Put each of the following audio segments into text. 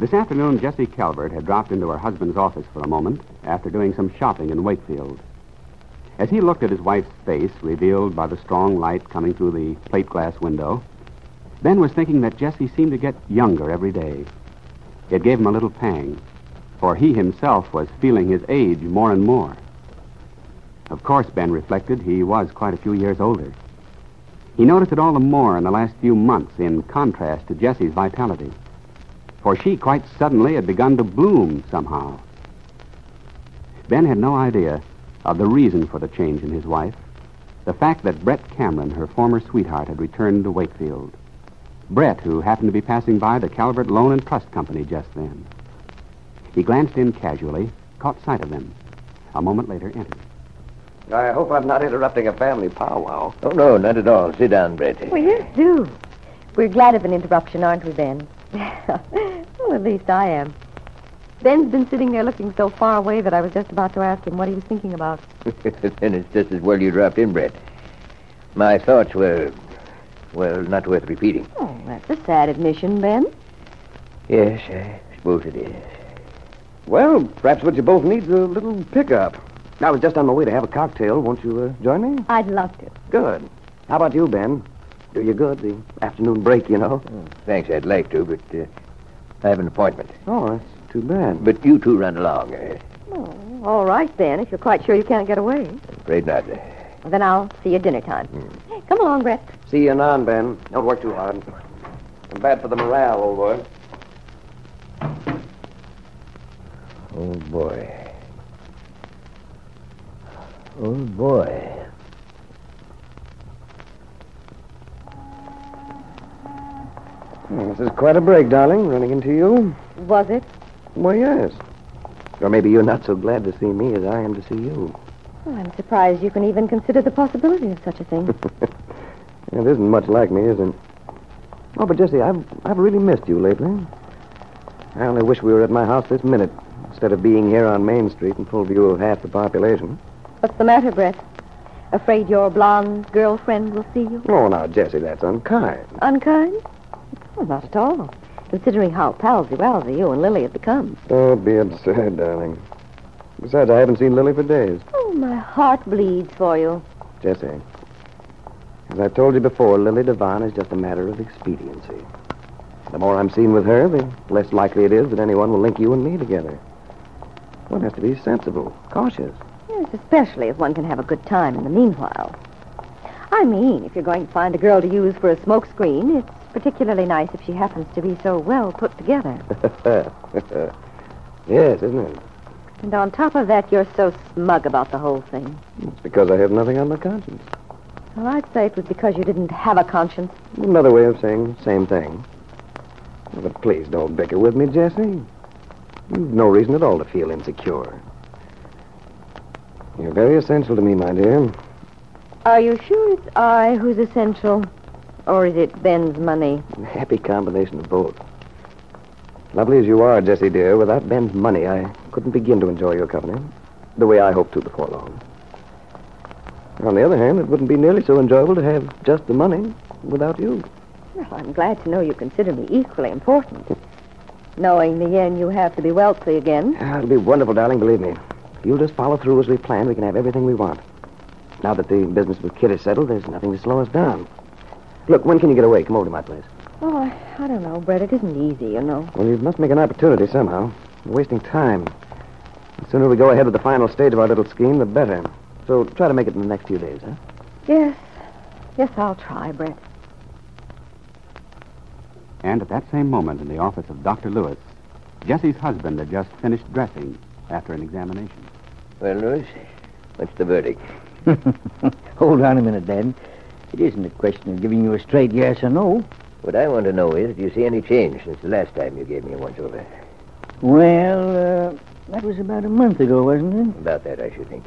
This afternoon, Jessie Calvert had dropped into her husband's office for a moment after doing some shopping in Wakefield. As he looked at his wife's face, revealed by the strong light coming through the plate glass window, Ben was thinking that Jessie seemed to get younger every day. It gave him a little pang, for he himself was feeling his age more and more. Of course, Ben reflected, he was quite a few years older. He noticed it all the more in the last few months in contrast to Jessie's vitality for she quite suddenly had begun to bloom somehow. Ben had no idea of the reason for the change in his wife, the fact that Brett Cameron, her former sweetheart, had returned to Wakefield. Brett, who happened to be passing by the Calvert Loan and Trust Company just then. He glanced in casually, caught sight of them. A moment later, entered. I hope I'm not interrupting a family powwow. Oh, no, not at all. Sit down, Brett. Well, yes, do. We're glad of an interruption, aren't we, Ben? well, at least I am. Ben's been sitting there looking so far away that I was just about to ask him what he was thinking about. then it's just as well you dropped in, Brett. My thoughts were, well, not worth repeating. Oh, that's a sad admission, Ben. Yes, I suppose it is. Well, perhaps what you both need is a little pickup. I was just on my way to have a cocktail. Won't you uh, join me? I'd love to. Good. How about you, Ben? Do you good, the afternoon break, you know. Oh, thanks, I'd like to, but uh, I have an appointment. Oh, that's too bad. But you two run along. Uh, oh, all right, then, if you're quite sure you can't get away. Afraid not. Uh, well, then I'll see you at dinner time. Mm. Come along, Brett. See you anon, Ben. Don't work too hard. I'm bad for the morale, old boy. Oh, boy. Oh, boy. This is quite a break, darling, running into you. Was it? Well, yes. Or maybe you're not so glad to see me as I am to see you. Well, I'm surprised you can even consider the possibility of such a thing. it isn't much like me, is it? Oh, but Jessie, I've I've really missed you lately. I only wish we were at my house this minute instead of being here on Main Street in full view of half the population. What's the matter, Brett? Afraid your blonde girlfriend will see you? Oh, now, Jessie, that's unkind. Unkind? Well, not at all, considering how palsy-walsy you and Lily have become. Don't be absurd, darling. Besides, I haven't seen Lily for days. Oh, my heart bleeds for you. Jessie, as I've told you before, Lily Devine is just a matter of expediency. The more I'm seen with her, the less likely it is that anyone will link you and me together. One has to be sensible, cautious. Yes, especially if one can have a good time in the meanwhile. I mean, if you're going to find a girl to use for a smokescreen, it's particularly nice if she happens to be so well put together. yes, isn't it? And on top of that, you're so smug about the whole thing. It's because I have nothing on my conscience. Well, I'd say it was because you didn't have a conscience. Another way of saying the same thing. But please don't bicker with me, Jessie. You've no reason at all to feel insecure. You're very essential to me, my dear. Are you sure it's I who's essential? Or is it Ben's money? A happy combination of both. Lovely as you are, Jessie, dear, without Ben's money, I couldn't begin to enjoy your company the way I hope to before long. On the other hand, it wouldn't be nearly so enjoyable to have just the money without you. Well, I'm glad to know you consider me equally important. Knowing the end you have to be wealthy again. Ah, it'll be wonderful, darling, believe me. If you'll just follow through as we planned, we can have everything we want. Now that the business with Kit is settled, there's nothing to slow us down. Look, when can you get away? Come over to my place. Oh, I, I don't know, Brett. It isn't easy, you know. Well, you must make an opportunity somehow. We're wasting time. The sooner we go ahead with the final stage of our little scheme, the better. So try to make it in the next few days, huh? Yes. Yes, I'll try, Brett. And at that same moment in the office of Dr. Lewis, Jessie's husband had just finished dressing after an examination. Well, Lewis, what's the verdict? Hold on a minute, Ben. It isn't a question of giving you a straight yes or no. What I want to know is, do you see any change since the last time you gave me a once-over? Well, uh, that was about a month ago, wasn't it? About that, I should think.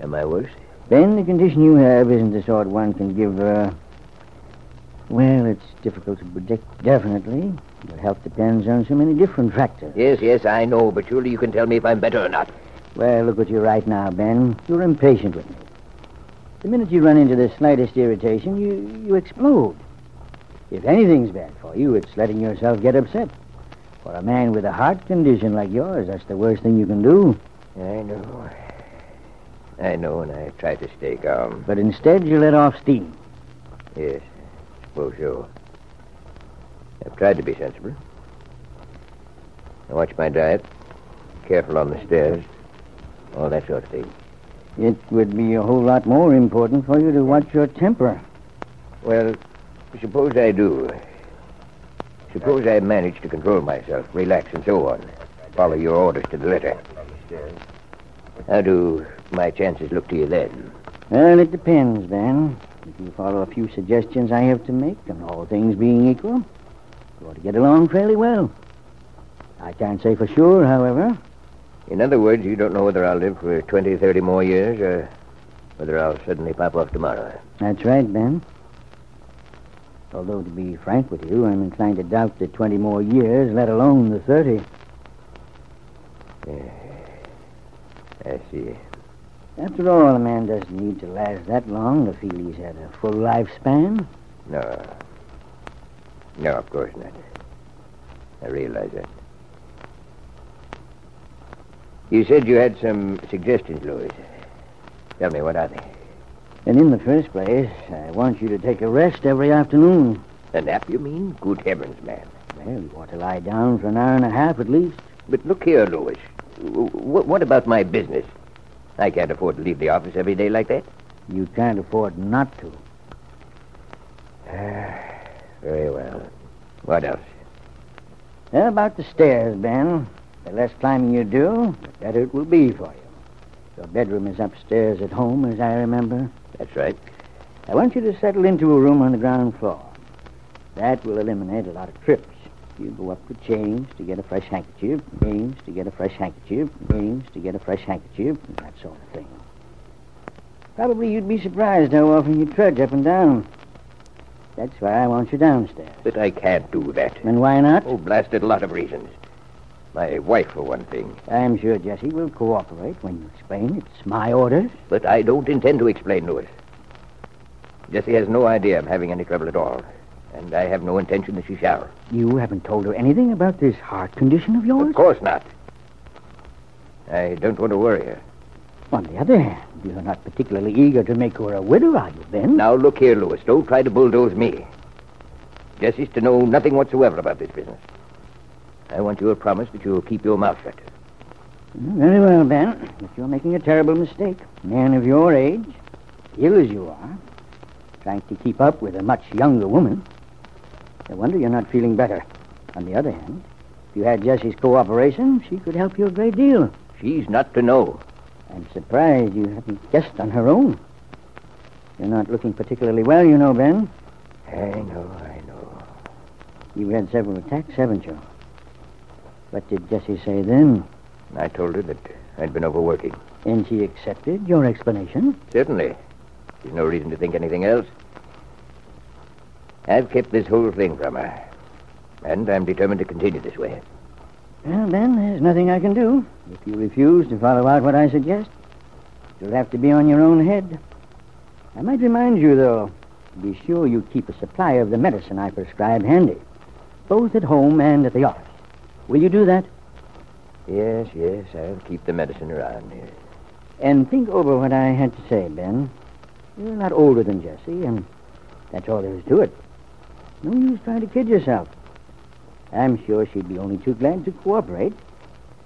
Am I worse? Ben, the condition you have isn't the sort one can give, uh... Well, it's difficult to predict definitely. Your health depends on so many different factors. Yes, yes, I know, but surely you can tell me if I'm better or not. Well, look at you right now, Ben. You're impatient with me. The minute you run into the slightest irritation, you, you explode. If anything's bad for you, it's letting yourself get upset. For a man with a heart condition like yours, that's the worst thing you can do. I know. I know, and I try to stay calm. But instead, you let off steam. Yes, I suppose so. I've tried to be sensible. I watch my diet, careful on the stairs, Oh, all that sort of thing. It would be a whole lot more important for you to watch your temper. Well, suppose I do. Suppose I manage to control myself, relax, and so on. Follow your orders to the letter. How do my chances look to you then? Well, it depends, Ben. If you follow a few suggestions I have to make, and all things being equal, you ought to get along fairly well. I can't say for sure, however. In other words, you don't know whether I'll live for 20, 30 more years, or whether I'll suddenly pop off tomorrow. That's right, Ben. Although, to be frank with you, I'm inclined to doubt the 20 more years, let alone the 30. Eh, I see. After all, a man doesn't need to last that long to feel he's had a full lifespan. No. No, of course not. I realize that. You said you had some suggestions, Louis. Tell me, what are they? And in the first place, I want you to take a rest every afternoon. A nap, you mean? Good heavens, man. Well, you ought to lie down for an hour and a half at least. But look here, Louis. W- what about my business? I can't afford to leave the office every day like that. You can't afford not to. Very well. What else? How about the stairs, Ben? The less climbing you do, the better it will be for you. Your bedroom is upstairs at home, as I remember. That's right. I want you to settle into a room on the ground floor. That will eliminate a lot of trips. You go up to change to get a fresh handkerchief, change to get a fresh handkerchief, change to get a fresh handkerchief, and that sort of thing. Probably you'd be surprised how often you trudge up and down. That's why I want you downstairs. But I can't do that. And why not? Oh, blasted a lot of reasons. My wife, for one thing. I'm sure Jessie will cooperate when you explain it's my orders. But I don't intend to explain, Louis. Jessie has no idea I'm having any trouble at all. And I have no intention that she shall. You haven't told her anything about this heart condition of yours? Of course not. I don't want to worry her. On the other hand, you're not particularly eager to make her a widow, are you, Ben? Now, look here, Louis. Don't try to bulldoze me. Jessie's to know nothing whatsoever about this business. I want your promise that you'll keep your mouth shut. Very well, Ben. But you're making a terrible mistake. Man of your age, ill as you are, trying to keep up with a much younger woman. No wonder you're not feeling better. On the other hand, if you had Jessie's cooperation, she could help you a great deal. She's not to know. I'm surprised you haven't guessed on her own. You're not looking particularly well, you know, Ben. I know, I know. You've had several attacks, haven't you? What did Jessie say then? I told her that I'd been overworking. And she accepted your explanation? Certainly. There's no reason to think anything else. I've kept this whole thing from her. And I'm determined to continue this way. Well, then, there's nothing I can do. If you refuse to follow out what I suggest, you'll have to be on your own head. I might remind you, though, to be sure you keep a supply of the medicine I prescribe handy, both at home and at the office. Will you do that? Yes, yes, I'll keep the medicine around here. And think over what I had to say, Ben. You're a lot older than Jessie, and that's all there is to it. No use trying to kid yourself. I'm sure she'd be only too glad to cooperate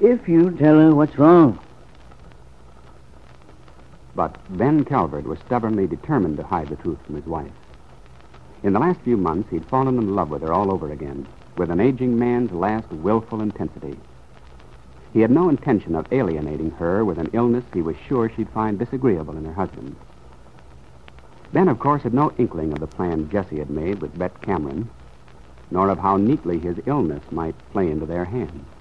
if you tell her what's wrong. But Ben Calvert was stubbornly determined to hide the truth from his wife. In the last few months, he'd fallen in love with her all over again, with an aging man's last willful intensity. He had no intention of alienating her with an illness he was sure she'd find disagreeable in her husband. Ben, of course, had no inkling of the plan Jessie had made with Brett Cameron, nor of how neatly his illness might play into their hands.